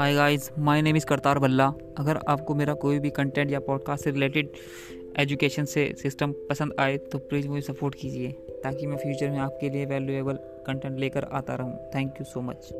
Hi guys my name is Kartar Bhalla अगर आपको मेरा कोई भी कंटेंट या पॉडकास्ट से रिलेटेड एजुकेशन से सिस्टम पसंद आए तो प्लीज़ मुझे सपोर्ट कीजिए, ताकि मैं फ्यूचर में आपके लिए वैल्यूएबल कंटेंट लेकर आता रहूँ. Thank you so much